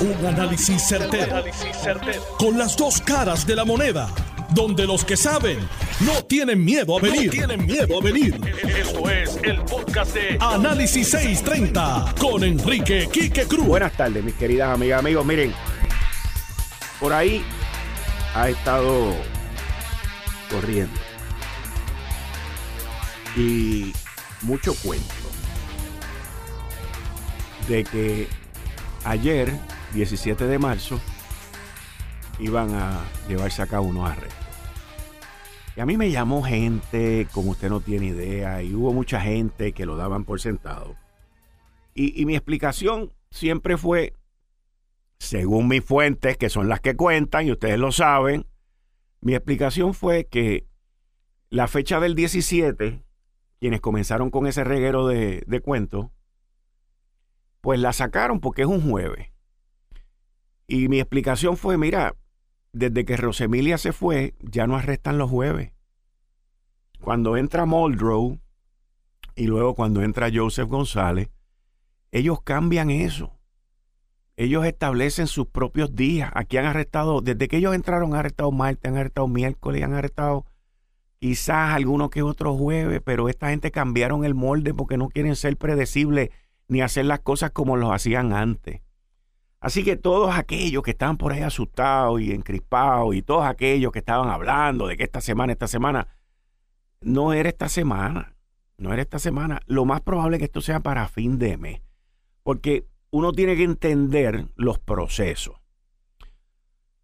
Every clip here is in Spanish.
Un análisis certero, Con las dos caras de la moneda. Donde los que saben no tienen miedo a venir. tienen miedo a venir. Esto es el podcast de Análisis 630 con Enrique Quique Cruz. Buenas tardes, mis queridas amigas, amigos. Miren, por ahí ha estado corriendo. Y mucho cuento de que ayer 17 de marzo, iban a llevarse a cabo unos arrestos. Y a mí me llamó gente, como usted no tiene idea, y hubo mucha gente que lo daban por sentado. Y, y mi explicación siempre fue, según mis fuentes, que son las que cuentan, y ustedes lo saben, mi explicación fue que la fecha del 17, quienes comenzaron con ese reguero de, de cuentos, pues la sacaron porque es un jueves. Y mi explicación fue, mira, desde que Rosemilia se fue, ya no arrestan los jueves. Cuando entra Muldrow y luego cuando entra Joseph González, ellos cambian eso. Ellos establecen sus propios días. Aquí han arrestado, desde que ellos entraron, han arrestado martes, han arrestado miércoles, han arrestado quizás alguno que otro jueves, pero esta gente cambiaron el molde porque no quieren ser predecibles ni hacer las cosas como los hacían antes. Así que todos aquellos que estaban por ahí asustados y encrispados y todos aquellos que estaban hablando de que esta semana, esta semana, no era esta semana, no era esta semana. Lo más probable es que esto sea para fin de mes, porque uno tiene que entender los procesos.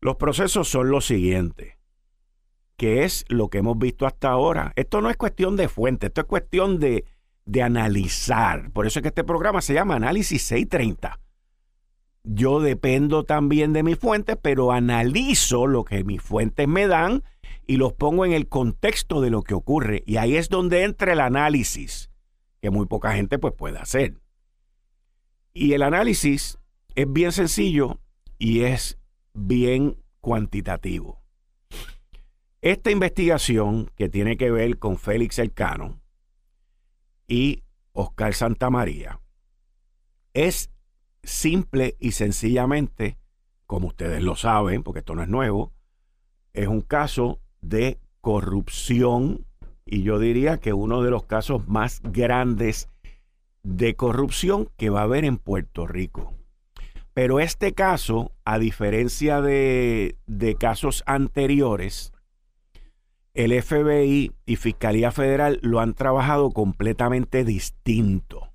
Los procesos son los siguientes, que es lo que hemos visto hasta ahora. Esto no es cuestión de fuente, esto es cuestión de, de analizar. Por eso es que este programa se llama Análisis 630 yo dependo también de mis fuentes, pero analizo lo que mis fuentes me dan y los pongo en el contexto de lo que ocurre. Y ahí es donde entra el análisis, que muy poca gente pues puede hacer. Y el análisis es bien sencillo y es bien cuantitativo. Esta investigación que tiene que ver con Félix Elcano y Oscar Santamaría es simple y sencillamente, como ustedes lo saben, porque esto no es nuevo, es un caso de corrupción y yo diría que uno de los casos más grandes de corrupción que va a haber en Puerto Rico. Pero este caso, a diferencia de, de casos anteriores, el FBI y Fiscalía Federal lo han trabajado completamente distinto.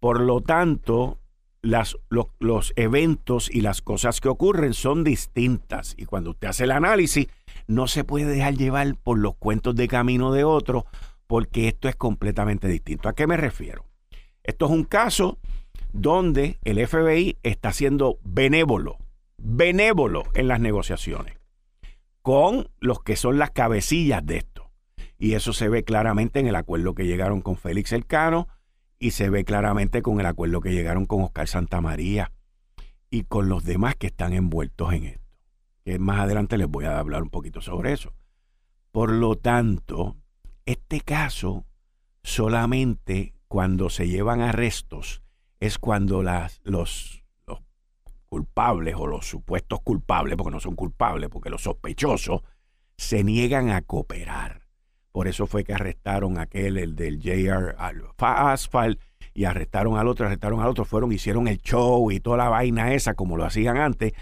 Por lo tanto, las, los eventos y las cosas que ocurren son distintas. Y cuando usted hace el análisis, no se puede dejar llevar por los cuentos de camino de otro, porque esto es completamente distinto. ¿A qué me refiero? Esto es un caso donde el FBI está siendo benévolo, benévolo en las negociaciones con los que son las cabecillas de esto. Y eso se ve claramente en el acuerdo que llegaron con Félix Elcano, y se ve claramente con el acuerdo que llegaron con Oscar Santamaría y con los demás que están envueltos en esto. Que más adelante les voy a hablar un poquito sobre eso. Por lo tanto, este caso solamente cuando se llevan arrestos es cuando las, los, los culpables o los supuestos culpables, porque no son culpables, porque los sospechosos se niegan a cooperar. Por eso fue que arrestaron a aquel, el del JR Asphalt, y arrestaron al otro, arrestaron al otro, fueron, hicieron el show y toda la vaina esa como lo hacían antes.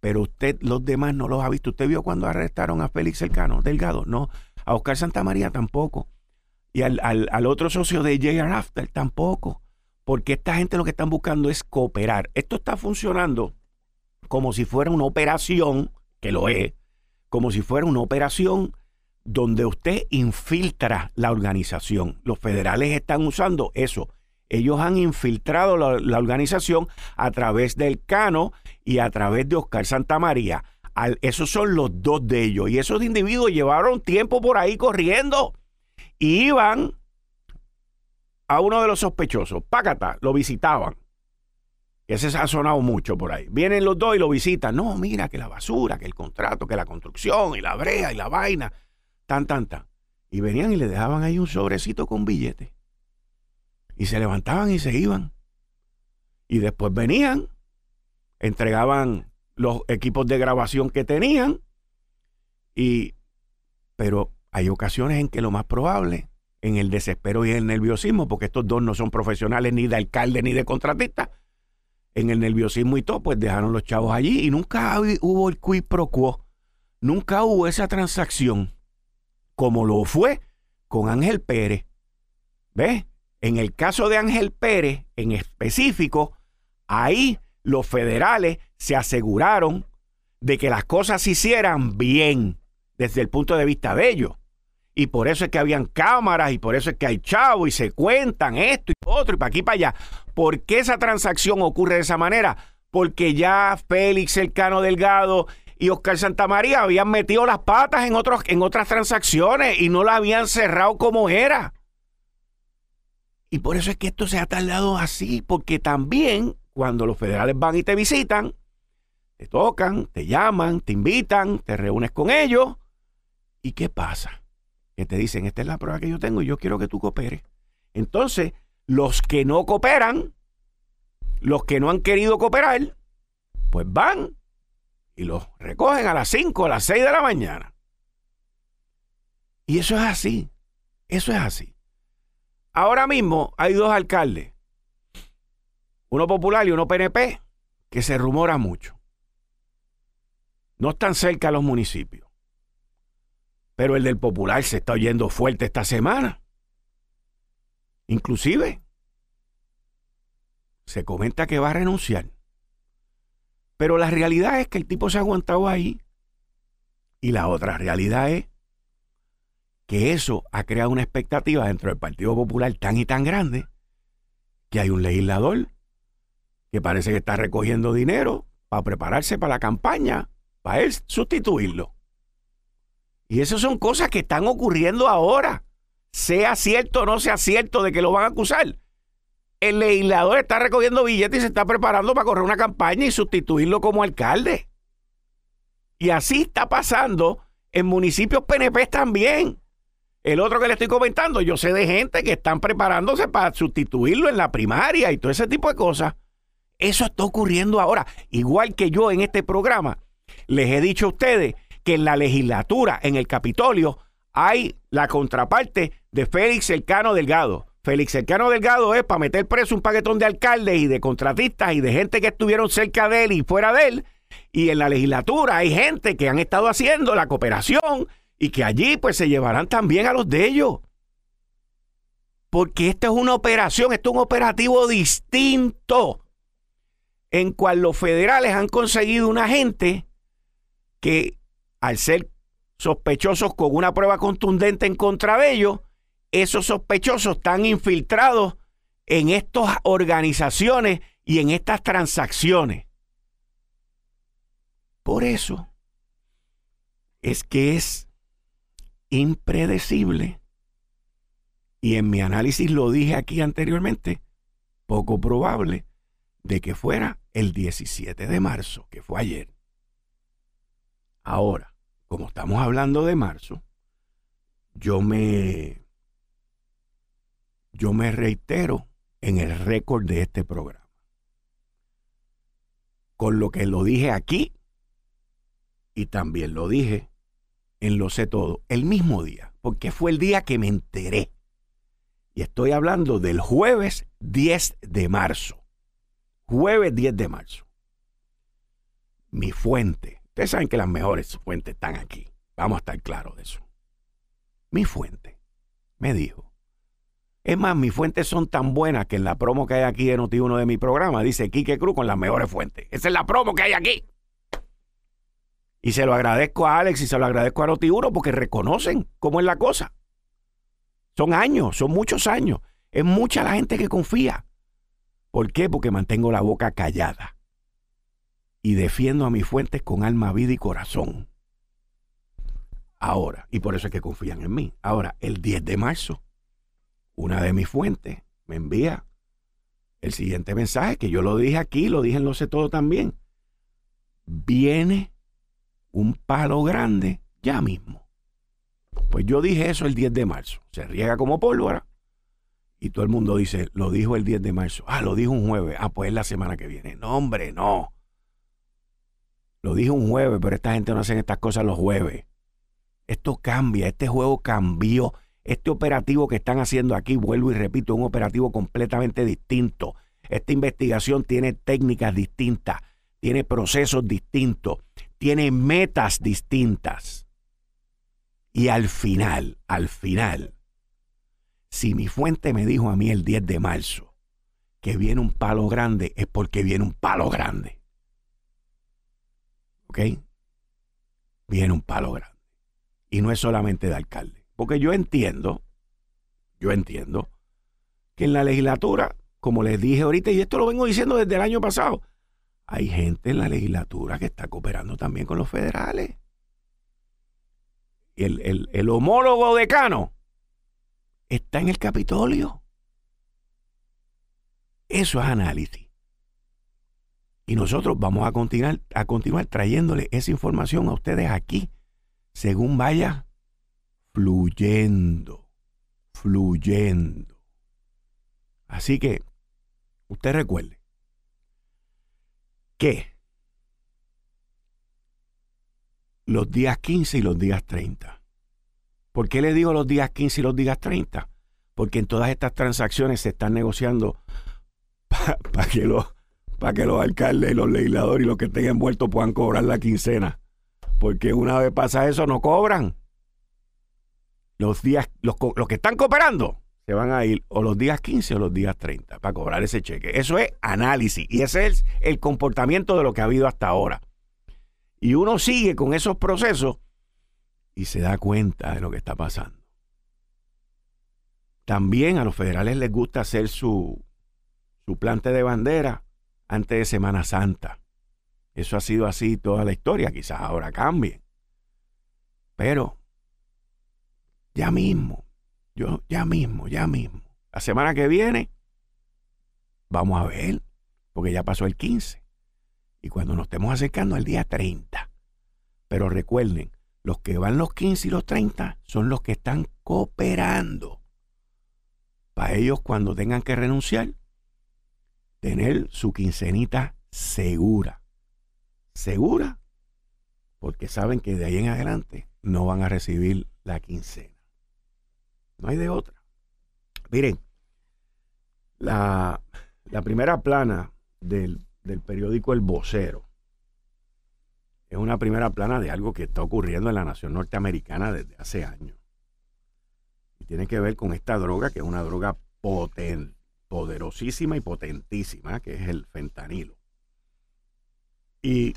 Pero usted, los demás no los ha visto. ¿Usted vio cuando arrestaron a Félix Elcano, Delgado? No. A Oscar Santamaría tampoco. Y al, al, otro socio de J.R. After tampoco. Porque esta gente lo que están buscando es cooperar. Esto está funcionando como si fuera una operación, que lo es, como si fuera una operación donde usted infiltra la organización. Los federales están usando eso. Ellos han infiltrado la, organización a través del Cano y a través de Oscar Santamaría. Al, esos son los dos de ellos. Y esos individuos llevaron tiempo por ahí corriendo. Y iban a uno de los sospechosos. Pácata, lo visitaban. Ese se ha sonado mucho por ahí. Vienen los dos y lo visitan. No, mira que la basura, que el contrato, que la construcción y la brea y la vaina tan, tan, tan. Y venían y le dejaban ahí un sobrecito con billetes. Y se levantaban y se iban. Y después venían entregaban los equipos de grabación que tenían y pero hay ocasiones en que lo más probable en el desespero y el nerviosismo, porque estos dos no son profesionales ni de alcalde ni de contratista, en el nerviosismo y todo, pues dejaron los chavos allí y nunca hubo el quid pro quo, nunca hubo esa transacción como lo fue con Ángel Pérez. ¿Ves? En el caso de Ángel Pérez, en específico, ahí los federales se aseguraron de que las cosas se hicieran bien desde el punto de vista de ellos. Y por eso es que habían cámaras y por eso es que hay chavos y se cuentan esto y otro y para aquí y para allá. ¿Por qué esa transacción ocurre de esa manera? Porque ya Félix Elcano Delgado y Oscar Santamaría habían metido las patas en, otros, en otras transacciones y no la habían cerrado como era. Y por eso es que esto se ha tardado así, porque también cuando los federales van y te visitan, te tocan, te llaman, te invitan, te reúnes con ellos. ¿Y qué pasa? que te dicen, esta es la prueba que yo tengo y yo quiero que tú cooperes. Entonces, los que no cooperan, los que no han querido cooperar, pues van y los recogen a las 5, a las 6 de la mañana. Y eso es así, eso es así. Ahora mismo hay dos alcaldes, uno popular y uno PNP, que se rumora mucho. No están cerca los municipios. Pero el del Popular se está oyendo fuerte esta semana. Inclusive, se comenta que va a renunciar. Pero la realidad es que el tipo se ha aguantado ahí. Y la otra realidad es que eso ha creado una expectativa dentro del Partido Popular tan y tan grande que hay un legislador que parece que está recogiendo dinero para prepararse para la campaña, para él sustituirlo. Y esas son cosas que están ocurriendo ahora. Sea cierto o no sea cierto de que lo van a acusar. El legislador está recogiendo billetes y se está preparando para correr una campaña y sustituirlo como alcalde. Y así está pasando en municipios PNP también. El otro que le estoy comentando, yo sé de gente que están preparándose para sustituirlo en la primaria y todo ese tipo de cosas. Eso está ocurriendo ahora. Igual que yo en este programa, les he dicho a ustedes que en la legislatura, en el Capitolio, hay la contraparte de Félix Elcano Delgado. Félix Elcano Delgado es para meter preso un paquetón de alcaldes y de contratistas y de gente que estuvieron cerca de él y fuera de él. Y en la legislatura hay gente que han estado haciendo la cooperación y que allí pues se llevarán también a los de ellos. Porque esta es una operación, esto es un operativo distinto en cual los federales han conseguido una gente que al ser sospechosos con una prueba contundente en contra de ellos, esos sospechosos están infiltrados en estas organizaciones y en estas transacciones. Por eso es que es impredecible, y en mi análisis lo dije aquí anteriormente, poco probable de que fuera el 17 de marzo, que fue ayer. Ahora, como estamos hablando de marzo, yo me, yo me reitero en el récord de este programa. Con lo que lo dije aquí y también lo dije en Lo sé todo, el mismo día, porque fue el día que me enteré. Y estoy hablando del jueves 10 de marzo. Jueves 10 de marzo. Mi fuente, Ustedes saben que las mejores fuentes están aquí. Vamos a estar claros de eso. Mi fuente me dijo. Es más, mis fuentes son tan buenas que en la promo que hay aquí de noti de mi programa dice Quique Cruz con las mejores fuentes. Esa es la promo que hay aquí. Y se lo agradezco a Alex y se lo agradezco a noti porque reconocen cómo es la cosa. Son años, son muchos años. Es mucha la gente que confía. ¿Por qué? Porque mantengo la boca callada y defiendo a mis fuentes con alma, vida y corazón. Ahora, y por eso es que confían en mí. Ahora, el 10 de marzo, una de mis fuentes me envía el siguiente mensaje, que yo lo dije aquí, lo dije en Lo sé todo también. Viene un palo grande ya mismo. Pues yo dije eso el 10 de marzo. Se riega como pólvora. Y todo el mundo dice, lo dijo el 10 de marzo. Ah, lo dijo un jueves. Ah, pues es la semana que viene. No, hombre, no. Lo dije un jueves, pero esta gente no hace estas cosas los jueves. Esto cambia, este juego cambió. Este operativo que están haciendo aquí, vuelvo y repito, es un operativo completamente distinto. Esta investigación tiene técnicas distintas, tiene procesos distintos, tiene metas distintas. Y al final, al final, si mi fuente me dijo a mí el 10 de marzo que viene un palo grande, es porque viene un palo grande. ¿Ok? Viene un palo grande. Y no es solamente de alcalde. Porque yo entiendo, yo entiendo, que en la legislatura, como les dije ahorita, y esto lo vengo diciendo desde el año pasado, hay gente en la legislatura que está cooperando también con los federales. El, el, el homólogo decano está en el Capitolio. Eso es análisis. Y nosotros vamos a continuar, a continuar trayéndole esa información a ustedes aquí, según vaya fluyendo, fluyendo. Así que, usted recuerde que los días 15 y los días 30. ¿Por qué le digo los días 15 y los días 30? Porque en todas estas transacciones se están negociando para que, los, que los alcaldes y los legisladores y los que estén envueltos puedan cobrar la quincena. Porque una vez pasa eso, no cobran los días, los, que están cooperando, se van a ir o los días 15 o los días 30 para cobrar ese cheque. Eso es análisis y ese es el comportamiento de lo que ha habido hasta ahora. Y uno sigue con esos procesos y se da cuenta de lo que está pasando. También a los federales les gusta hacer su, su plante de bandera antes de Semana Santa. Eso ha sido así toda la historia, quizás ahora cambie. Pero ya mismo, yo ya mismo, ya mismo. La semana que viene, vamos a ver, porque ya pasó el 15. Y cuando nos estemos acercando al día 30. Pero recuerden, los que van los 15 y los 30 son los que están cooperando. Para ellos, cuando tengan que renunciar, tener su quincenita segura. Segura, porque saben que de ahí en adelante no van a recibir la quincena. No hay de otra. Miren, la, primera plana del, del periódico El Vocero es una primera plana de algo que está ocurriendo en la nación norteamericana desde hace años. Y tiene que ver con esta droga, que es una droga potente, poderosísima y potentísima, que es el fentanilo. Y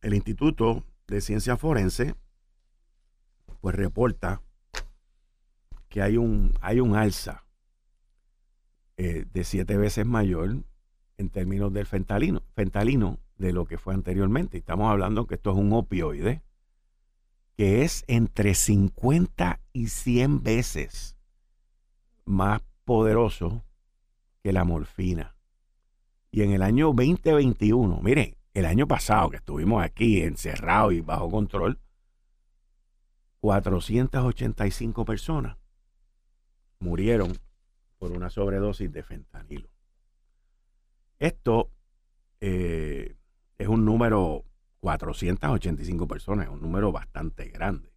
el Instituto de Ciencia Forense, pues reporta que hay un, hay un alza eh, de siete veces mayor en términos del fentalino, fentalino de lo que fue anteriormente. Estamos hablando que esto es un opioide que es entre 50 y 100 veces más poderoso que la morfina. Y en el año 2021, mire, el año pasado que estuvimos aquí encerrados y bajo control, 485 personas murieron por una sobredosis de fentanilo. Esto eh, es un número, 485 personas, es un número bastante grande.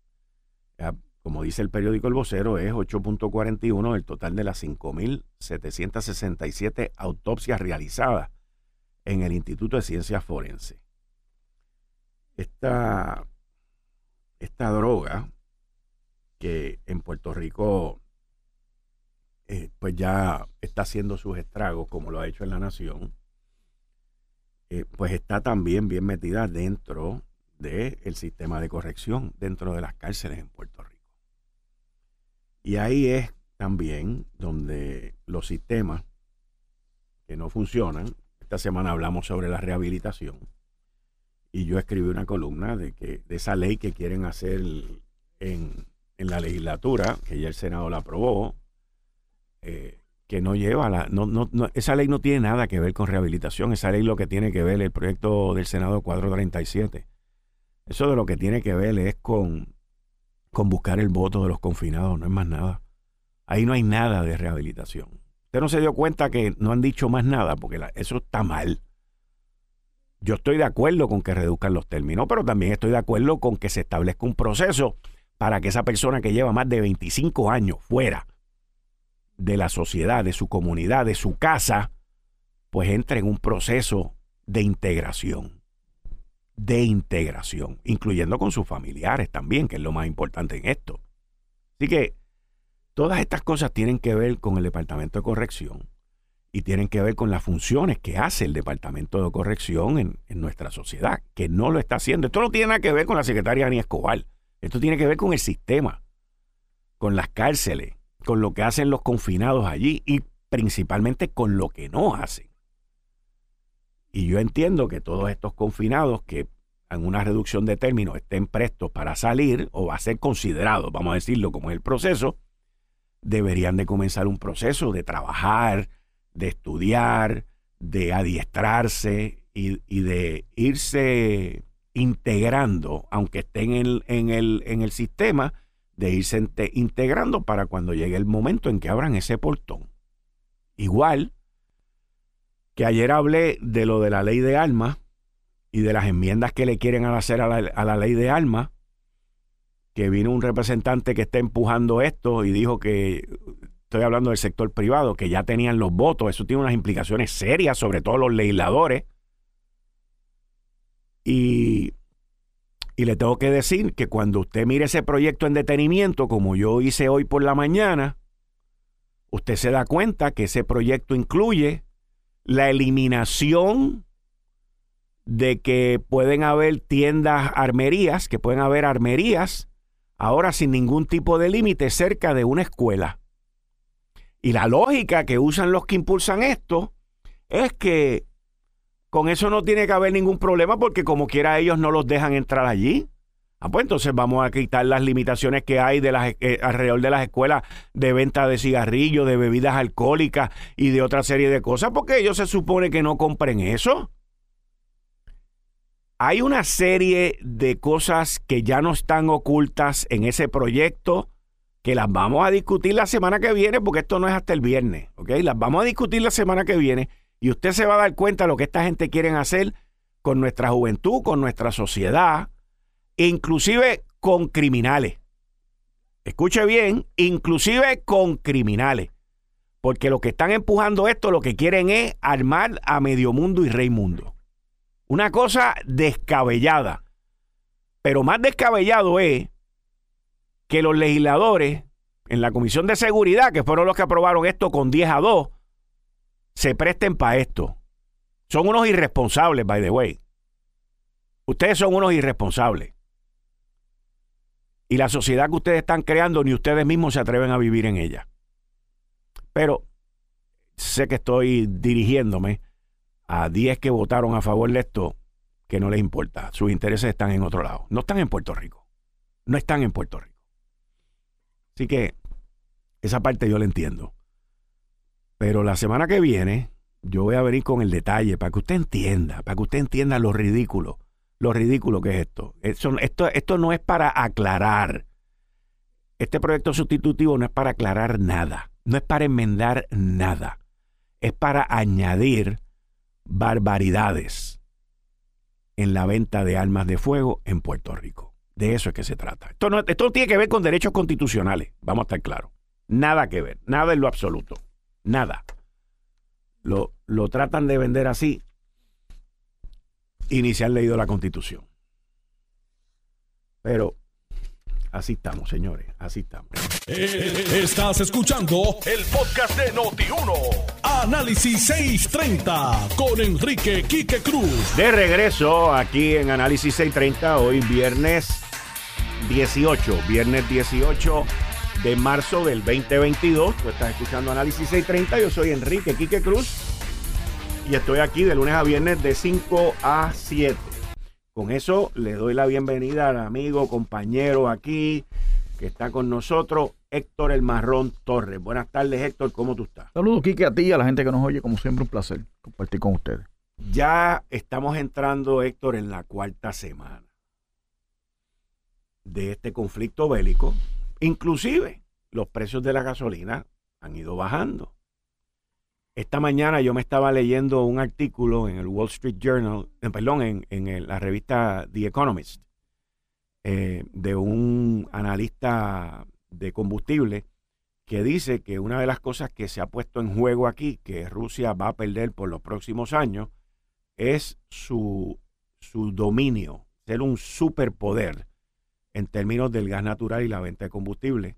como dice el periódico El Vocero, es 8.41 el total de las 5.767 autopsias realizadas en el Instituto de Ciencias Forense. Esta, esta droga que en Puerto Rico eh, pues ya está haciendo sus estragos, como lo ha hecho en la Nación, eh, pues está también bien metida dentro del sistema de corrección, dentro de las cárceles en Puerto Rico. Y ahí es también donde los sistemas que no funcionan, esta semana hablamos sobre la rehabilitación, y yo escribí una columna de que de esa ley que quieren hacer en, en la legislatura, que ya el Senado la aprobó, eh, que no lleva la. No, no, esa ley no tiene nada que ver con rehabilitación. Esa ley lo que tiene que ver el proyecto del Senado 437. Eso de lo que tiene que ver es con, con buscar el voto de los confinados, no es más nada. Ahí no hay nada de rehabilitación. Usted no se dio cuenta que no han dicho más nada, porque eso está mal. Yo estoy de acuerdo con que reduzcan los términos, pero también estoy de acuerdo con que se establezca un proceso para que esa persona que lleva más de 25 años fuera de la sociedad, de su comunidad, de su casa, pues entre en un proceso de integración. De integración, incluyendo con sus familiares también, que es lo más importante en esto. Así que todas estas cosas tienen que ver con el Departamento de Corrección y tienen que ver con las funciones que hace el Departamento de Corrección en, nuestra sociedad, que no lo está haciendo. Esto no tiene nada que ver con la secretaria Ani Escobar. Esto tiene que ver con el sistema, con las cárceles, con lo que hacen los confinados allí y principalmente con lo que no hacen. Y yo entiendo que todos estos confinados que en una reducción de términos estén prestos para salir o a ser considerados, vamos a decirlo como es el proceso, deberían de comenzar un proceso de trabajar, de estudiar, de adiestrarse y, de irse integrando, aunque estén en el, en el, sistema, de irse integrando para cuando llegue el momento en que abran ese portón. Igual que ayer hablé de lo de la ley de armas y de las enmiendas que le quieren hacer a la, a la ley de armas, que vino un representante que está empujando esto y dijo que estoy hablando del sector privado, que ya tenían los votos, eso tiene unas implicaciones serias, sobre todo los legisladores. Y, y le tengo que decir que cuando usted mire ese proyecto en detenimiento, como yo hice hoy por la mañana, usted se da cuenta que ese proyecto incluye la eliminación de que pueden haber tiendas armerías, que pueden haber armerías, ahora sin ningún tipo de límite cerca de una escuela. Y la lógica que usan los que impulsan esto es que con eso no tiene que haber ningún problema porque como quiera ellos no los dejan entrar allí. Ah, pues entonces vamos a quitar las limitaciones que hay eh, alrededor de las escuelas de venta de cigarrillos, de bebidas alcohólicas y de otra serie de cosas, porque ellos se supone que no compren eso. Hay una serie de cosas que ya no están ocultas en ese proyecto que las vamos a discutir la semana que viene, porque esto no es hasta el viernes, ¿ok? Las vamos a discutir la semana que viene y usted se va a dar cuenta de lo que esta gente quiere hacer con nuestra juventud, con nuestra sociedad, inclusive con criminales. Escuche bien, inclusive con criminales. Porque lo que están empujando esto, lo que quieren es armar a medio mundo y rey mundo. Una cosa descabellada. Pero más descabellado es que los legisladores en la Comisión de Seguridad, que fueron los que aprobaron esto con 10 a 2, se presten para esto. Son unos irresponsables, by the way. Ustedes son unos irresponsables. Y la sociedad que ustedes están creando, ni ustedes mismos se atreven a vivir en ella. Pero sé que estoy dirigiéndome a 10 que votaron a favor de esto, que no les importa. Sus intereses están en otro lado. No están en Puerto Rico. No están en Puerto Rico. Así que esa parte yo la entiendo. Pero la semana que viene yo voy a venir con el detalle para que usted entienda, para que usted entienda lo ridículo, lo ridículo que es esto. Esto, esto, no es para aclarar. Este proyecto sustitutivo no es para aclarar nada, no es para enmendar nada, es para añadir barbaridades en la venta de armas de fuego en Puerto Rico. De eso es que se trata. Esto no, esto tiene que ver con derechos constitucionales, vamos a estar claros. Nada que ver, nada en lo absoluto. Nada. Lo, lo tratan de vender así y ni se han leído la constitución. Pero así estamos, señores, así estamos. Eh, estás escuchando el podcast de Noti1. Análisis 630 con Enrique Quique Cruz. De regreso aquí en Análisis 630, hoy viernes 18, viernes 18 de marzo del 2022. Tú estás escuchando Análisis 630. Yo soy Enrique Quique Cruz y estoy aquí de lunes a viernes de 5 a 7. Con eso le doy la bienvenida al amigo, compañero aquí que está con nosotros, Héctor El Marrón Torres. Buenas tardes, Héctor, ¿cómo tú estás? Saludos, Quique, a ti y a la gente que nos oye. Como siempre, un placer compartir con ustedes. Ya estamos entrando, Héctor, en la cuarta semana de este conflicto bélico, inclusive los precios de la gasolina han ido bajando. esta mañana yo me estaba leyendo un artículo en el Wall Street Journal, eh, perdón, en, la revista The Economist, eh, de un analista de combustible que dice que una de las cosas que se ha puesto en juego aquí, que Rusia va a perder por los próximos años, es su, su dominio, ser un superpoder en términos del gas natural y la venta de combustible,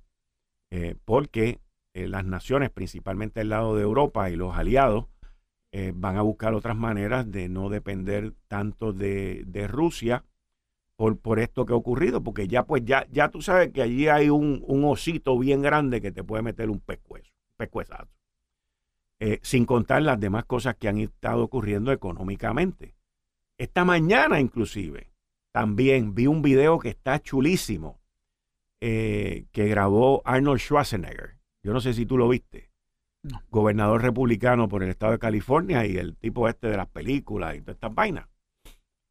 eh, porque eh, las naciones, principalmente el lado de Europa y los aliados, eh, van a buscar otras maneras de no depender tanto de, Rusia por, por, esto que ha ocurrido, porque ya pues ya, ya tú sabes que allí hay un, osito bien grande que te puede meter un pescuezo, pescuezazo. Sin contar las demás cosas que han estado ocurriendo económicamente. Esta mañana inclusive también vi un video que está chulísimo que grabó Arnold Schwarzenegger yo no sé si tú lo viste. Gobernador republicano por el estado de California y el tipo este de las películas y todas estas vainas.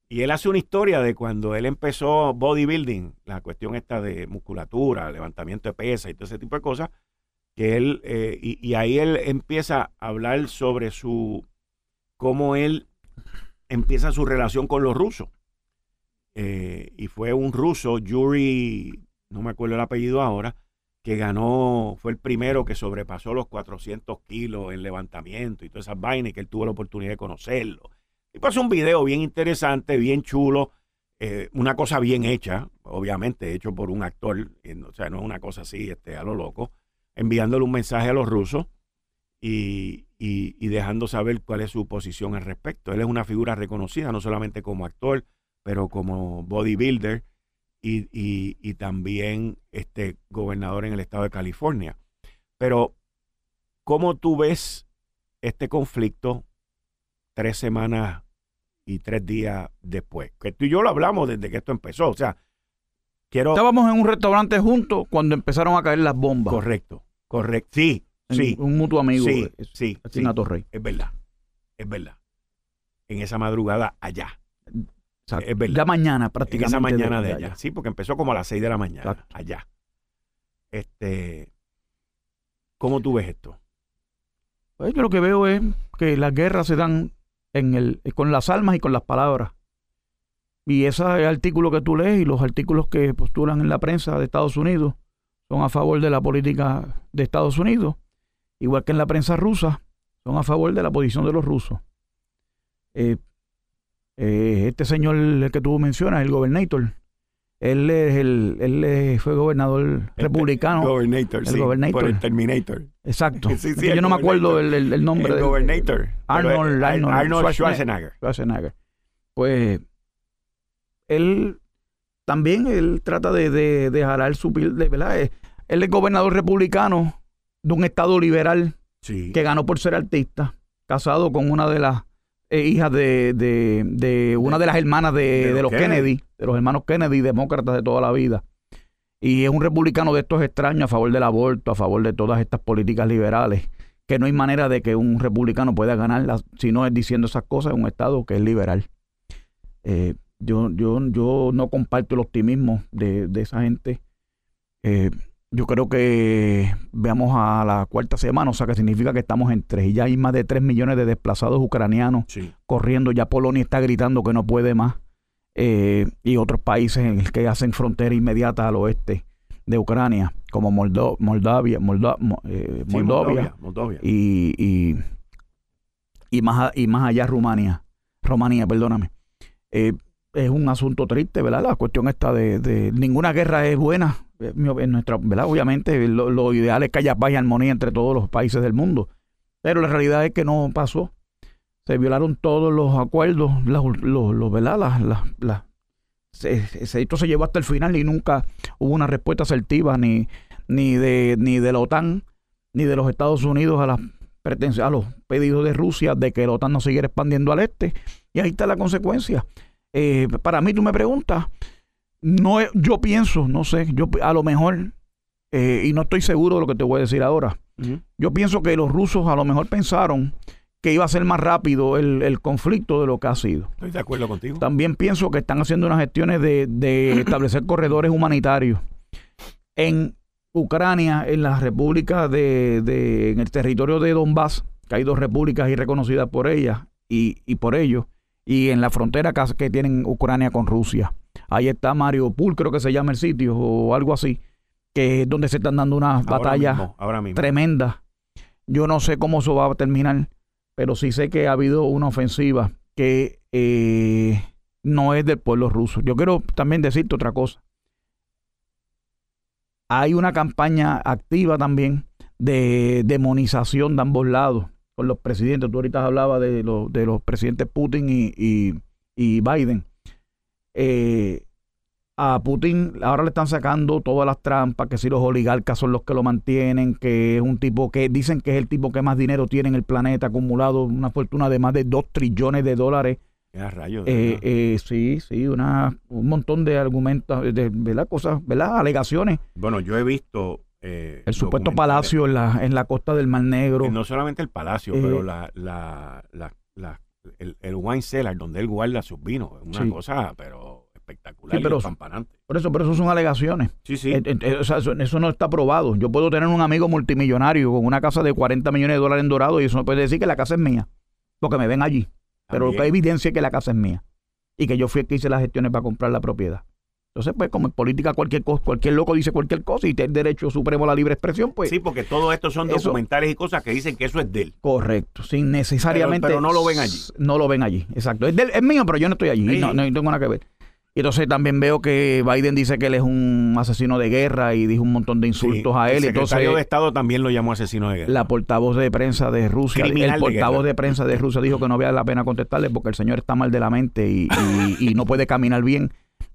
Y él hace una historia de cuando él empezó bodybuilding, la cuestión esta de musculatura, levantamiento de pesa y todo ese tipo de cosas, que él, eh, y, ahí él empieza a hablar sobre su, cómo él empieza su relación con los rusos. Eh, y fue un ruso, Yuri, no me acuerdo el apellido ahora, que ganó, fue el primero que sobrepasó los 400 kilos en levantamiento y todas esas vainas, y que él tuvo la oportunidad de conocerlo. Y pasó un video bien interesante, bien chulo, eh, una cosa bien hecha, obviamente hecho por un actor, o sea, no es una cosa así este, a lo loco, enviándole un mensaje a los rusos y, y dejando saber cuál es su posición al respecto. Él es una figura reconocida, no solamente como actor, pero como bodybuilder y, también este gobernador en el estado de California. Pero, ¿cómo tú ves este conflicto tres semanas y tres días después? Que tú y yo lo hablamos desde que esto empezó. O sea, quiero. Estábamos en un restaurante juntos cuando empezaron a caer las bombas. Correcto, correcto. Sí, sí. Un mutuo amigo. Sí, sí. sí. Es verdad, es verdad. En esa madrugada allá. Es verdad. Ya mañana prácticamente. esa mañana de, allá. Sí, porque empezó como a las 6 de la mañana. Allá. Este, ¿Cómo tú ves esto? Pues yo lo que veo es que las guerras se dan en el, con las almas y con las palabras. Y ese artículo que tú lees y los artículos que postulan en la prensa de Estados Unidos son a favor de la política de Estados Unidos, igual que en la prensa rusa, son a favor de la posición de los rusos. Eh, eh, este señor el que tú mencionas, el gobernator, él es el, él fue gobernador republicano. Gobernator, el sí, Por el Terminator. Exacto. yo no me acuerdo el, el, nombre. El gobernator. Arnold, Arnold, Schwarzenegger. Schwarzenegger. Pues él también él trata de, de, de jalar su de, ¿verdad? Eh, él es gobernador republicano de un estado liberal que ganó por ser artista, casado con una de las eh, hija de, de, una de las hermanas de, los Kennedy. de los hermanos Kennedy, demócratas de toda la vida. Y es un republicano de estos extraños a favor del aborto, a favor de todas estas políticas liberales, que no hay manera de que un republicano pueda ganar si no es diciendo esas cosas en un estado que es liberal. Eh, yo, yo, yo no comparto el optimismo de, esa gente. Eh, yo creo que veamos a la cuarta semana, o sea que significa que estamos en tres. Y ya hay más de tres millones de desplazados ucranianos corriendo. Ya Polonia está gritando que no puede más. Eh, y otros países en que hacen frontera inmediata al oeste de Ucrania, como Moldavia, eh, Moldavia, Y, y, más, y más allá Rumania, Rumanía, perdóname. Eh, es un asunto triste, ¿verdad? La cuestión está de, de ninguna guerra es buena, eh, en nuestra, ¿verdad? Obviamente lo, ideal es que haya paz y armonía entre todos los países del mundo, pero la realidad es que no pasó. Se violaron todos los acuerdos, los, los, ¿verdad? Las, esto se llevó hasta el final y nunca hubo una respuesta asertiva ni, ni, de, ni de la OTAN ni de los Estados Unidos a las a los pedidos de Rusia de que la OTAN no siguiera expandiendo al este. Y ahí está la consecuencia. Eh, para mí, tú me preguntas, no, yo pienso, no sé, yo a lo mejor, eh, y no estoy seguro de lo que te voy a decir ahora, yo pienso que los rusos a lo mejor pensaron que iba a ser más rápido el, conflicto de lo que ha sido. Estoy de acuerdo contigo. También pienso que están haciendo unas gestiones de, establecer corredores humanitarios en Ucrania, en la república de, de, en el territorio de Donbass, que hay dos repúblicas irreconocidas por ellas y, y por ello, y en la frontera que tienen Ucrania con Rusia. Ahí está Mariupol, creo que se llama el sitio, o algo así, que es donde se están dando unas batallas tremendas. Yo no sé cómo eso va a terminar, pero sí sé que ha habido una ofensiva que eh, no es del pueblo ruso. Yo quiero también decirte otra cosa. Hay una campaña activa también de demonización de ambos lados con los presidentes. Tú ahorita hablabas de, de los presidentes Putin y, y, Biden. Eh, a Putin ahora le están sacando todas las trampas, que si los oligarcas son los que lo mantienen, que es un tipo que dicen que es el tipo que más dinero tiene en el planeta, acumulado una fortuna de más de 2 trillones de dólares. Rayos, eh, eh, sí, sí, una, un montón de argumentos, de, ¿verdad? Cosas, ¿verdad? Alegaciones. Bueno, yo he visto eh, el supuesto palacio en la, en la costa del Mar Negro. no solamente el palacio, pero la, la, la, el, el, wine cellar donde él guarda sus vinos. Es una cosa, pero espectacular pero, Por eso, pero eso son alegaciones. Sí, sí. eso, no está probado. Yo puedo tener un amigo multimillonario con una casa de 40 millones de dólares en dorado y eso no puede decir que la casa es mía, porque me ven allí. Pero lo que evidencia es que la casa es mía y que yo fui el que hice las gestiones para comprar la propiedad. Entonces, pues, como en política cualquier cosa, cualquier loco dice cualquier cosa y tiene derecho supremo a la libre expresión, pues. Sí, porque todo esto son documentales y cosas que dicen que eso es de él. Correcto, sin necesariamente. Pero, no lo ven allí. No lo ven allí, exacto. Es, es mío, pero yo no estoy allí. No, no, tengo nada que ver. Y entonces también veo que Biden dice que él es un asesino de guerra y dijo un montón de insultos a él. El secretario entonces, de Estado también lo llamó asesino de guerra. La portavoz de prensa de Rusia, el portavoz de, prensa de Rusia dijo que no había la pena contestarle porque el señor está mal de la mente y, y no puede caminar bien.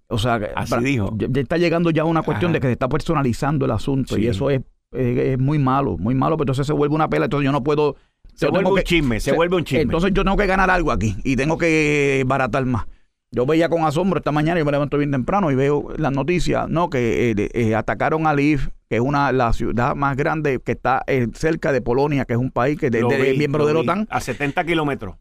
O sea, Así dijo. Ya está llegando ya una cuestión de que se está personalizando el asunto y eso es, es, muy malo, muy malo, pero entonces se vuelve una pela, entonces yo no puedo... Se vuelve un chisme, se, vuelve un chisme. Entonces yo tengo que ganar algo aquí y tengo que baratar más. Yo veía con asombro esta mañana, yo me levanto bien temprano y veo las noticias, ¿no? Que eh, eh, atacaron a Lviv, que es una la ciudad más grande que está eh, cerca de Polonia, que es un país que es miembro de la OTAN. A 70 kilómetros.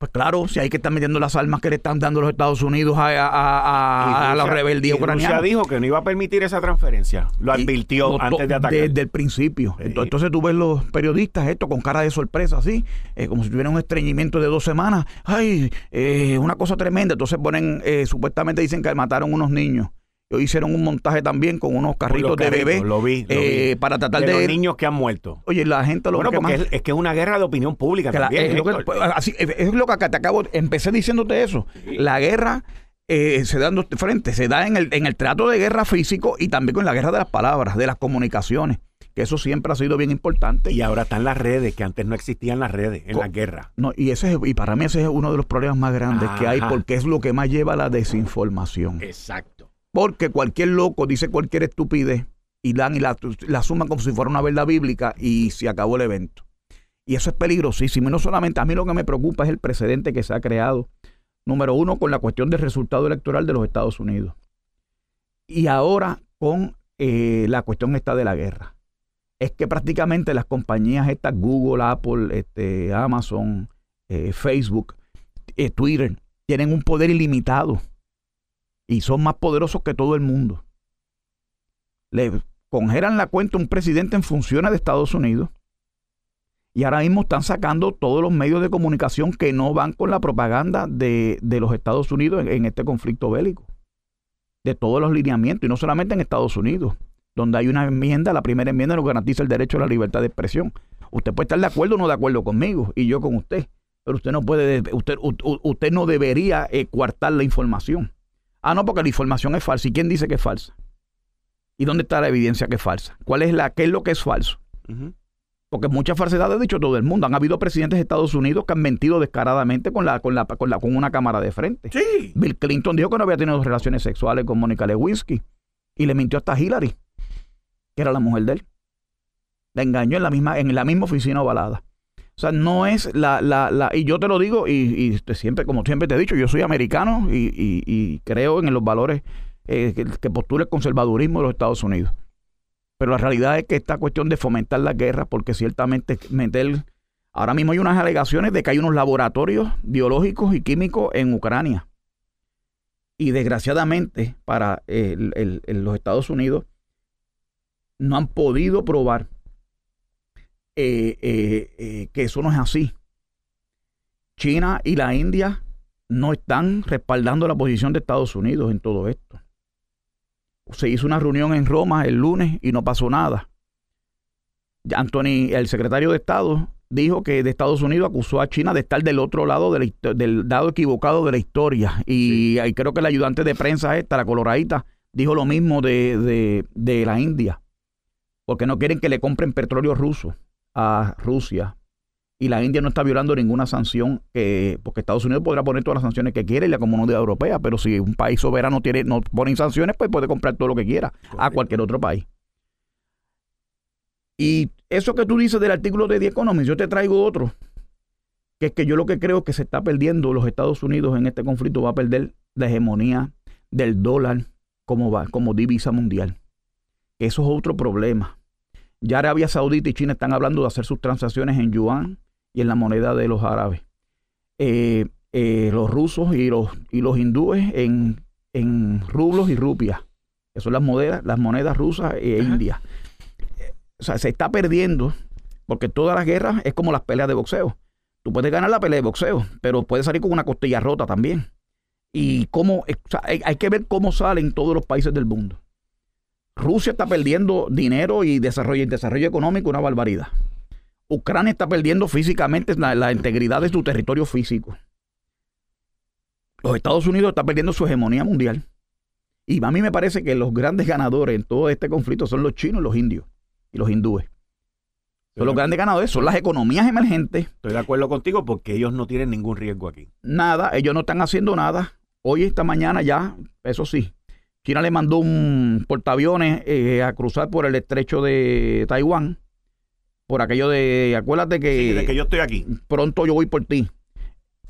Pues claro, si hay que estar metiendo las armas que le están dando los Estados Unidos a, a, a, la rebeldía ucraniana. Rusia dijo que no iba a permitir esa transferencia. Lo advirtió antes de atacar. Desde el principio. Entonces, tú ves los periodistas esto con cara de sorpresa, así, eh, como si tuvieran un estreñimiento de dos semanas. Ay, eh, una cosa tremenda. Entonces ponen, eh, supuestamente dicen que mataron unos niños hicieron un montaje también con unos carritos, de bebé. Lo vi, eh, Para tratar de, los niños que han muerto. Oye, la gente lo bueno, porque es, que es una guerra de opinión pública también. es, lo que, así, es, lo que te acabo. Empecé diciéndote eso. La guerra. Eh, se da en dos frentes, se da en el, en el trato de guerra físico y también con la guerra de las palabras, de las comunicaciones, que eso siempre ha sido bien importante. Y ahora están las redes, que antes no existían las redes en la guerra. No, y ese y para mí ese es uno de los problemas más grandes que hay, porque es lo que más lleva a la desinformación. Exacto. Porque cualquier loco dice cualquier estupidez y, dan, y la, la suman como si fuera una verdad bíblica y se acabó el evento. Y eso es peligrosísimo. Y no solamente a mí lo que me preocupa es el precedente que se ha creado. Número uno, con la cuestión del resultado electoral de los Estados Unidos. Y ahora con eh, la cuestión esta de la guerra. Es que prácticamente las compañías estas, Google, Apple, este, Amazon, eh, Facebook, eh, Twitter, tienen un poder ilimitado y son más poderosos que todo el mundo. Le congelan la cuenta a un presidente en funciones de Estados Unidos y ahora mismo están sacando todos los medios de comunicación que no van con la propaganda de, los Estados Unidos en, este conflicto bélico. De todos los lineamientos, y no solamente en Estados Unidos, donde hay una enmienda, la primera enmienda nos garantiza el derecho a la libertad de expresión. Usted puede estar de acuerdo o no de acuerdo conmigo, y yo con usted, pero usted no puede, usted, usted no debería eh, coartar la información. Ah, no, porque la información es falsa. ¿Y quién dice que es falsa? ¿Y dónde está la evidencia que es falsa? ¿Cuál es la, qué es lo que es falso? Porque muchas falsedades ha dicho todo el mundo. Han habido presidentes de Estados Unidos que han mentido descaradamente con la, con la, con la, con una cámara de frente. Sí. Bill Clinton dijo que no había tenido relaciones sexuales con Mónica Lewinsky. Y le mintió hasta Hillary, que era la mujer de él. La engañó en la misma, en la misma oficina ovalada. O sea, no es la, la, la y yo te lo digo y, siempre, como siempre te he dicho, yo soy americano y, creo en los valores eh, que, postula el conservadurismo de los Estados Unidos. Pero la realidad es que esta cuestión de fomentar la guerra, porque ciertamente meter, ahora mismo hay unas alegaciones de que hay unos laboratorios biológicos y químicos en Ucrania. Y desgraciadamente para los Estados Unidos no han podido probar eh, eh, que eso no es así. China y la India no están respaldando la posición de Estados Unidos en todo esto. Se hizo una reunión en Roma el lunes y no pasó nada. Anthony, el secretario de Estado, dijo que de Estados Unidos acusó a China de estar del otro lado del lado equivocado de la historia. Y, creo que el ayudante de prensa esta, la coloradita, dijo lo mismo de, de la India. Porque no quieren que le compren petróleo ruso a Rusia. Y la India no está violando ninguna sanción, porque Estados Unidos podrá poner todas las sanciones que quiera y la comunidad europea, pero si un país soberano tiene, no pone sanciones, pues puede comprar todo lo que quiera a cualquier otro país. Y eso que tú dices del artículo de The Economist, yo te traigo otro, que es que yo lo que creo que se está perdiendo los Estados Unidos en este conflicto va a perder la hegemonía del dólar como, va, como divisa mundial. Eso es otro problema. Ya Arabia Saudita y China están hablando de hacer sus transacciones en yuan y en la moneda de los árabes. Eh, eh, los rusos y los, y los hindúes en, en rublos y rupias. Eso son las monedas, las monedas rusas e indias o sea, se está perdiendo, porque todas las guerras es como las peleas de boxeo. Tú puedes ganar la pelea de boxeo, pero puedes salir con una costilla rota también. Y cómo, hay, que ver cómo salen todos los países del mundo. Rusia está perdiendo dinero y desarrollo, y desarrollo económico, una barbaridad. Ucrania está perdiendo físicamente la, la, integridad de su territorio físico. Los Estados Unidos están perdiendo su hegemonía mundial. Y a mí me parece que los grandes ganadores en todo este conflicto son los chinos y los indios y los hindúes. Son los grandes ganadores, son las economías emergentes. Estoy de acuerdo contigo porque ellos no tienen ningún riesgo aquí. Nada, ellos no están haciendo nada. Hoy, esta mañana ya, eso sí, China le mandó un portaaviones eh, a cruzar por el estrecho de Taiwán. Por aquello de, acuérdate que, de que yo estoy aquí. Pronto yo voy por ti.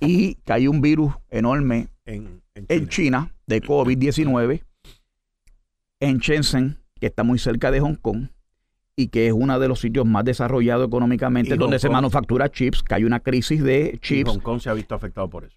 Y cayó un virus enorme en, en China de COVID-19 en Shenzhen, que está muy cerca de Hong Kong y que es uno de los sitios más desarrollados económicamente donde se manufactura chips, que hay una crisis de chips. Hong Kong se ha visto afectado por eso.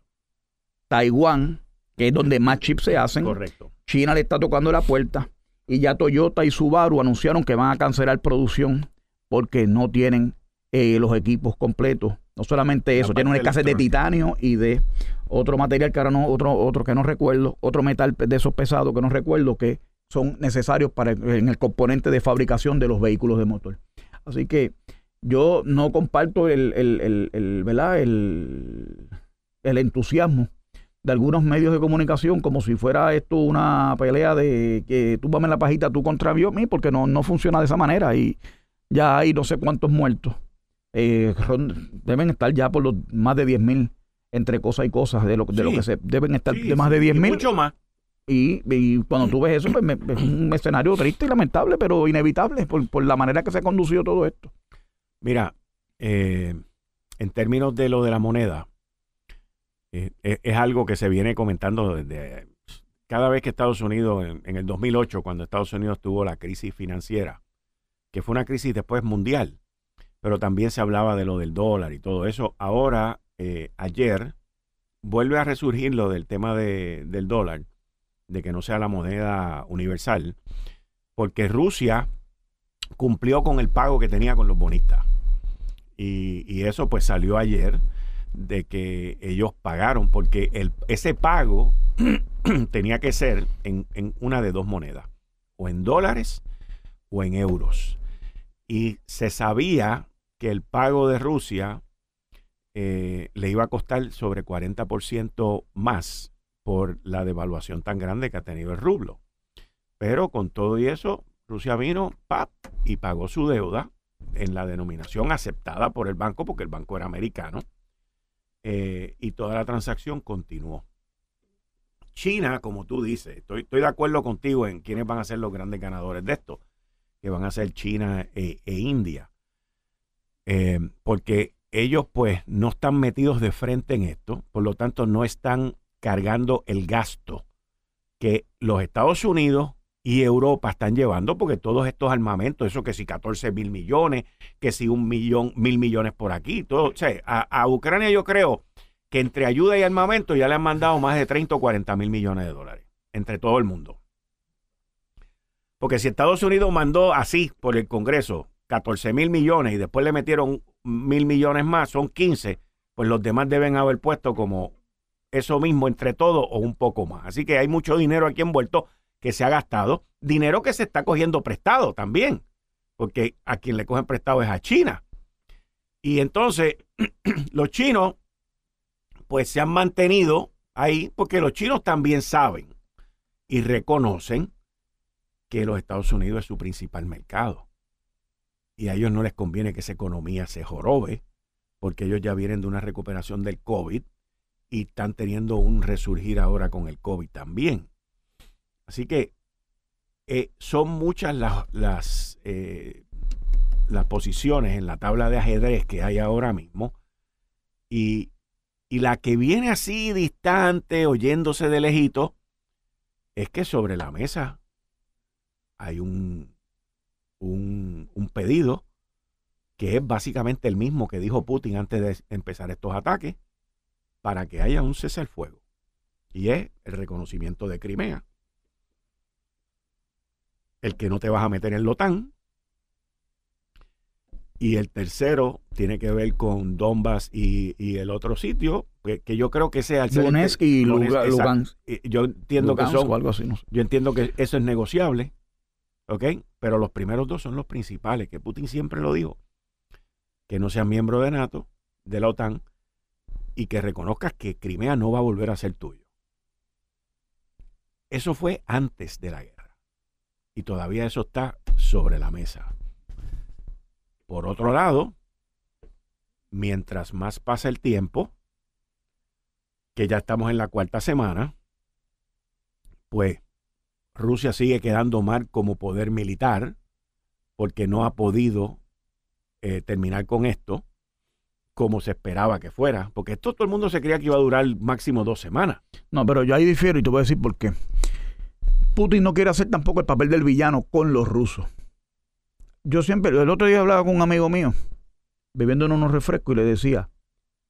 Taiwán, que es donde más chips se hacen. Correcto. China le está tocando la puerta y ya Toyota y Subaru anunciaron que van a cancelar producción porque no tienen eh, los equipos completos. No solamente eso, tienen una escasez de titanio y de otro material que ahora no, otro, otro que no recuerdo, otro metal de esos pesados que no recuerdo que son necesarios para en el componente de fabricación de los vehículos de motor. Así que yo no comparto el, el, el, el, ¿verdad? el, el entusiasmo de algunos medios de comunicación como si fuera esto una pelea de que tú en la pajita tú contra mí, porque no, no funciona de esa manera y ya hay no sé cuántos muertos. Eh, deben estar ya por los más de 10 mil entre cosas y cosas de lo, de lo que se deben estar de más de 10 mil. Mucho más. Y, cuando tú ves eso, pues es un escenario triste y lamentable, pero inevitable por, la manera que se ha conducido todo esto. Mira, eh, en términos de lo de la moneda, eh, es, algo que se viene comentando desde cada vez que Estados Unidos, en, el 2008, cuando Estados Unidos tuvo la crisis financiera, que fue una crisis después mundial, pero también se hablaba de lo del dólar y todo eso. Ahora, eh, ayer, vuelve a resurgir lo del tema del dólar de que no sea la moneda universal, porque Rusia cumplió con el pago que tenía con los bonistas. Y, eso pues salió ayer de que ellos pagaron, porque el, ese pago tenía que ser en, una de dos monedas, o en dólares o en euros. Y se sabía que el pago de Rusia eh, le iba a costar sobre 40% más por la devaluación tan grande que ha tenido el rublo. Pero con todo y eso, Rusia vino ¡pap! y pagó su deuda en la denominación aceptada por el banco, porque el banco era americano, eh, y toda la transacción continuó. China, como tú dices, estoy, estoy, de acuerdo contigo en quiénes van a ser los grandes ganadores de esto, que van a ser China e, e India, eh, porque ellos pues no están metidos de frente en esto, por lo tanto no están cargando el gasto que los Estados Unidos y Europa están llevando, porque todos estos armamentos, eso que si 14 mil millones, que si un millón, mil millones por aquí, todo, o sea, a, Ucrania yo creo que entre ayuda y armamento ya le han mandado más de 30 o 40 mil millones de dólares, entre todo el mundo. Porque si Estados Unidos mandó así por el Congreso 14 mil millones y después le metieron mil millones más, son 15, pues los demás deben haber puesto como eso mismo entre todos o un poco más. Así que hay mucho dinero aquí envuelto que se ha gastado, dinero que se está cogiendo prestado también, porque a quien le cogen prestado es a China. Y entonces los chinos pues se han mantenido ahí porque los chinos también saben y reconocen que los Estados Unidos es su principal mercado. Y a ellos no les conviene que esa economía se jorobe, porque ellos ya vienen de una recuperación del COVID y están teniendo un resurgir ahora con el COVID también. Así que eh, son muchas las, las, eh, las posiciones en la tabla de ajedrez que hay ahora mismo. Y, y la que viene así distante, oyéndose de lejito, es que sobre la mesa hay un, un, pedido que es básicamente el mismo que dijo Putin antes de empezar estos ataques, para que haya un cese al fuego. Y es el reconocimiento de Crimea. El que no te vas a meter en la OTAN. Y el tercero tiene que ver con Donbass y, el otro sitio, que, yo creo que sea el Donetsk y Lugansk. Yo entiendo que son. Algo así, Yo entiendo que eso es negociable. ¿Ok? Pero los primeros dos son los principales, que Putin siempre lo dijo. Que no seas miembro de NATO, de la OTAN, y que reconozcas que Crimea no va a volver a ser tuyo. Eso fue antes de la guerra. Y todavía eso está sobre la mesa. Por otro lado, mientras más pasa el tiempo, que ya estamos en la cuarta semana, pues Rusia sigue quedando mal como poder militar porque no ha podido eh, terminar con esto como se esperaba que fuera, porque esto todo el mundo se creía que iba a durar máximo dos semanas. No, pero yo ahí difiero y te voy a decir por qué. Putin no quiere hacer tampoco el papel del villano con los rusos. Yo siempre, el otro día hablaba con un amigo mío, bebiendo en unos refrescos, y le decía,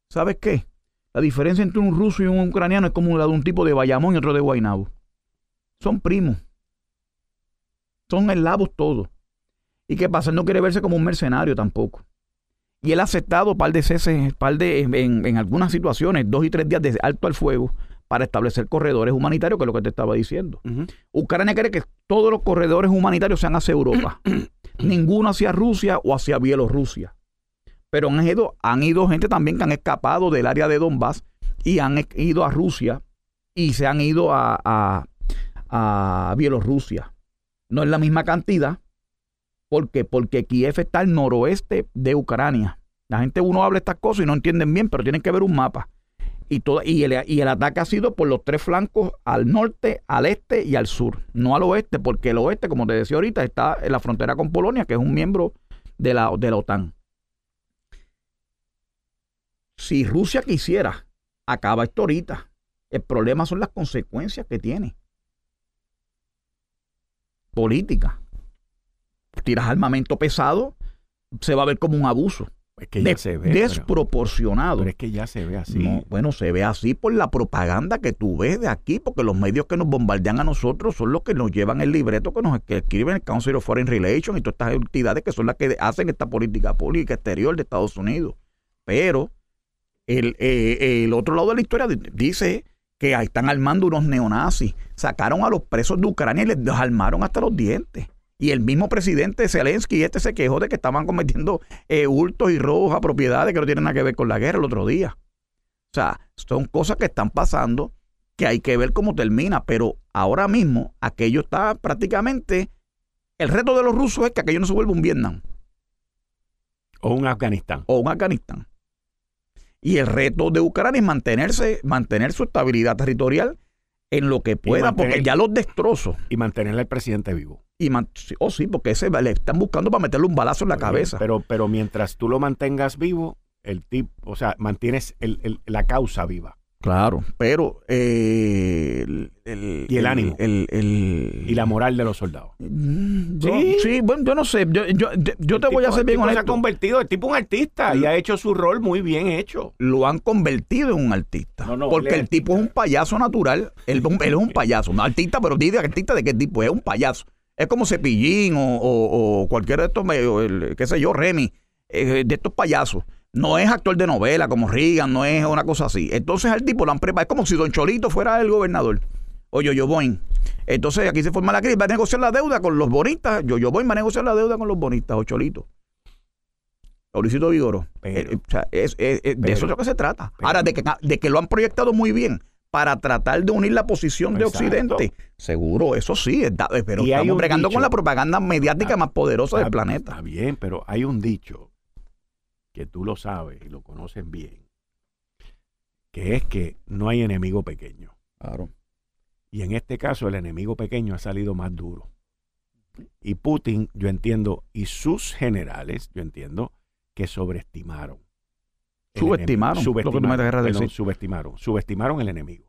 ¿sabes qué? La diferencia entre un ruso y un ucraniano es como la de un tipo de Bayamón y otro de Guaynabo. Son primos. Son eslavos todos. ¿Y qué pasa? Él no quiere verse como un mercenario tampoco. Y él ha aceptado par de ceses, par de, en, algunas situaciones, dos y tres días de alto al fuego para establecer corredores humanitarios, que es lo que te estaba diciendo. Ucrania quiere que todos los corredores humanitarios sean hacia Europa. Ninguno hacia Rusia o hacia Bielorrusia. Pero han ido, han ido gente también que han escapado del área de Donbass y han ido a Rusia y se han ido a a Bielorrusia. No es la misma cantidad. ¿Por qué? Porque Kiev está al noroeste de Ucrania. La gente uno habla estas cosas y no entienden bien, pero tienen que ver un mapa. Y, todo, y, el, y el ataque ha sido por los tres flancos, al norte, al este y al sur. No al oeste, porque el oeste, como te decía ahorita, está en la frontera con Polonia, que es un miembro de la, de la OTAN. Si Rusia quisiera, acaba esto ahorita. El problema son las consecuencias que tiene política. Tiras armamento pesado, se va a ver como un abuso. Es que ya se ve. Desproporcionado. Pero, es que ya se ve así. bueno, se ve así por la propaganda que tú ves de aquí, porque los medios que nos bombardean a nosotros son los que nos llevan el libreto que nos escriben el Council of Foreign Relations y todas estas entidades que son las que hacen esta política pública exterior de Estados Unidos. Pero el, eh, el otro lado de la historia dice que ahí están armando unos neonazis. Sacaron a los presos de Ucrania y les armaron hasta los dientes. Y el mismo presidente Zelensky este se quejó de que estaban cometiendo eh, hurtos y robos a propiedades que no tienen nada que ver con la guerra el otro día. O sea, son cosas que están pasando que hay que ver cómo termina. Pero ahora mismo aquello está prácticamente... El reto de los rusos es que aquello no se vuelva un Vietnam. O un Afganistán. O un Afganistán. Y el reto de Ucrania es mantenerse, mantener su estabilidad territorial en lo que pueda, porque ya los destrozos. Y mantener al presidente vivo. Y oh, sí, porque ese le están buscando para meterle un balazo en la cabeza. Pero, pero mientras tú lo mantengas vivo, el tipo, o sea, mantienes la causa viva. Claro, pero eh, el, y el, ánimo y la moral de los soldados. Mm, sí, sí bueno, yo no sé. Yo, te voy a hacer bien honesto. Se ha convertido, el tipo un artista y ha hecho su rol muy bien hecho. Lo han convertido en un artista. porque el tipo es un payaso natural. Él, es un payaso, un artista, pero dice artista de qué tipo es, un payaso. Es como Cepillín o, o, cualquiera de estos, el, qué sé yo, Remy, eh, de estos payasos. No es actor de novela como Reagan, no es una cosa así. Entonces al tipo lo han preparado. Es como si Don Cholito fuera el gobernador. O yo, yo voy. Entonces aquí se forma la crisis. Va a negociar la deuda con los bonistas. Yo, yo voy, va a negociar la deuda con los bonistas, o Cholito. Mauricio Vigoro. Eh, eh, o sea, es, de eso es lo que se trata. Ahora, de que, de que lo han proyectado muy bien para tratar de unir la posición de Occidente. Seguro, eso sí, pero estamos bregando con la propaganda mediática más poderosa del planeta. Está bien, pero hay un dicho que tú lo sabes y lo conoces bien, que es que no hay enemigo pequeño. Claro. Y en este caso el enemigo pequeño ha salido más duro. Y Putin, yo entiendo, y sus generales, yo entiendo, que sobreestimaron. Subestimaron, subestimaron, subestimaron, subestimaron el enemigo.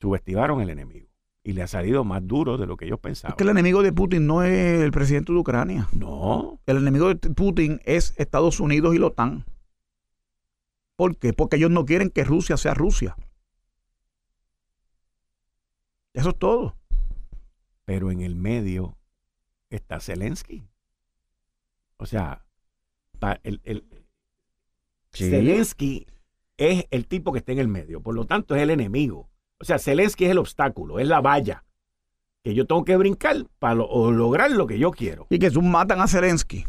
Subestimaron el enemigo. Y le ha salido más duro de lo que ellos pensaban. Es que el enemigo de Putin no es el presidente de Ucrania. No. El enemigo de Putin es Estados Unidos y la OTAN. ¿Por qué? Porque ellos no quieren que Rusia sea Rusia. Eso es todo. Pero en el medio está Zelensky. O sea, el, el Zelensky es el tipo que está en el medio, por lo tanto es el enemigo. O sea, Zelensky es el obstáculo, es la valla que yo tengo que brincar para lograr lo que yo quiero. Y que si matan a Zelensky,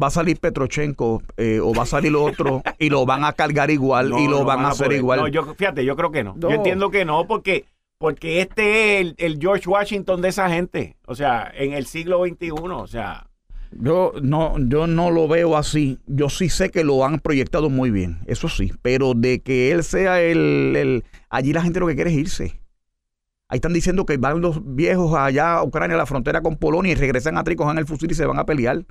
va a salir Petrochenko eh, o va a salir otro y lo van a cargar igual y lo van, a hacer igual. No, yo, fíjate, yo creo que no. Yo entiendo que no porque, porque este es el, George Washington de esa gente. O sea, en el siglo XXI, o sea... Yo no, yo no lo veo así. Yo sí sé que lo han proyectado muy bien, eso sí. Pero de que él sea el, el allí la gente lo que quiere es irse. Ahí están diciendo que van los viejos allá a Ucrania, a la frontera con Polonia, y regresan a en el fusil y se van a pelear.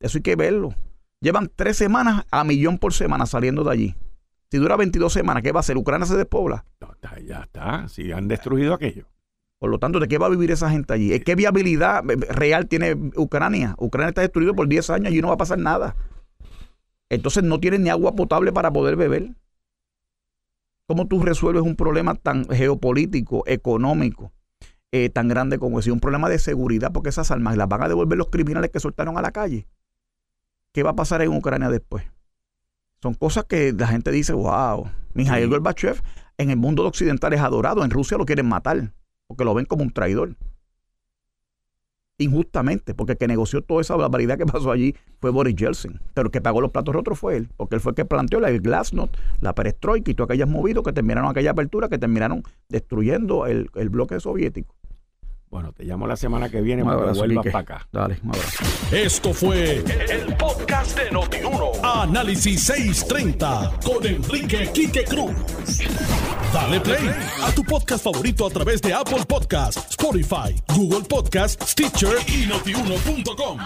Eso hay que verlo. Llevan tres semanas a millón por semana saliendo de allí. Si dura 22 semanas, ¿qué va a hacer? ¿Ucrania se despobla? ya está. Si han destruido aquello. Por lo tanto, ¿de qué va a vivir esa gente allí? ¿Qué viabilidad real tiene Ucrania? Ucrania está destruido por 10 años y no va a pasar nada. Entonces no tienen ni agua potable para poder beber. ¿Cómo tú resuelves un problema tan geopolítico, económico, eh, tan grande como ese? Un problema de seguridad, porque esas armas las van a devolver los criminales que soltaron a la calle. ¿Qué va a pasar en Ucrania después? Son cosas que la gente dice, wow, Mijail Gorbachev en el mundo occidental es adorado, en Rusia lo quieren matar porque lo ven como un traidor. Injustamente, porque el que negoció toda esa barbaridad que pasó allí fue Boris Yeltsin. Pero el que pagó los platos rotos fue él, porque él fue el que planteó el glasnost, la perestroika y todas aquellas movidos que terminaron aquella apertura, que terminaron destruyendo el, el bloque soviético. Bueno, te llamo la semana que viene para que vuelvas para acá. Dale, un abrazo. Esto fue el, podcast de Notiuno. Análisis 630 con Enrique Quique Cruz. Dale play a tu podcast favorito a través de Apple Podcasts, Spotify, Google Podcasts, Stitcher y notiuno.com.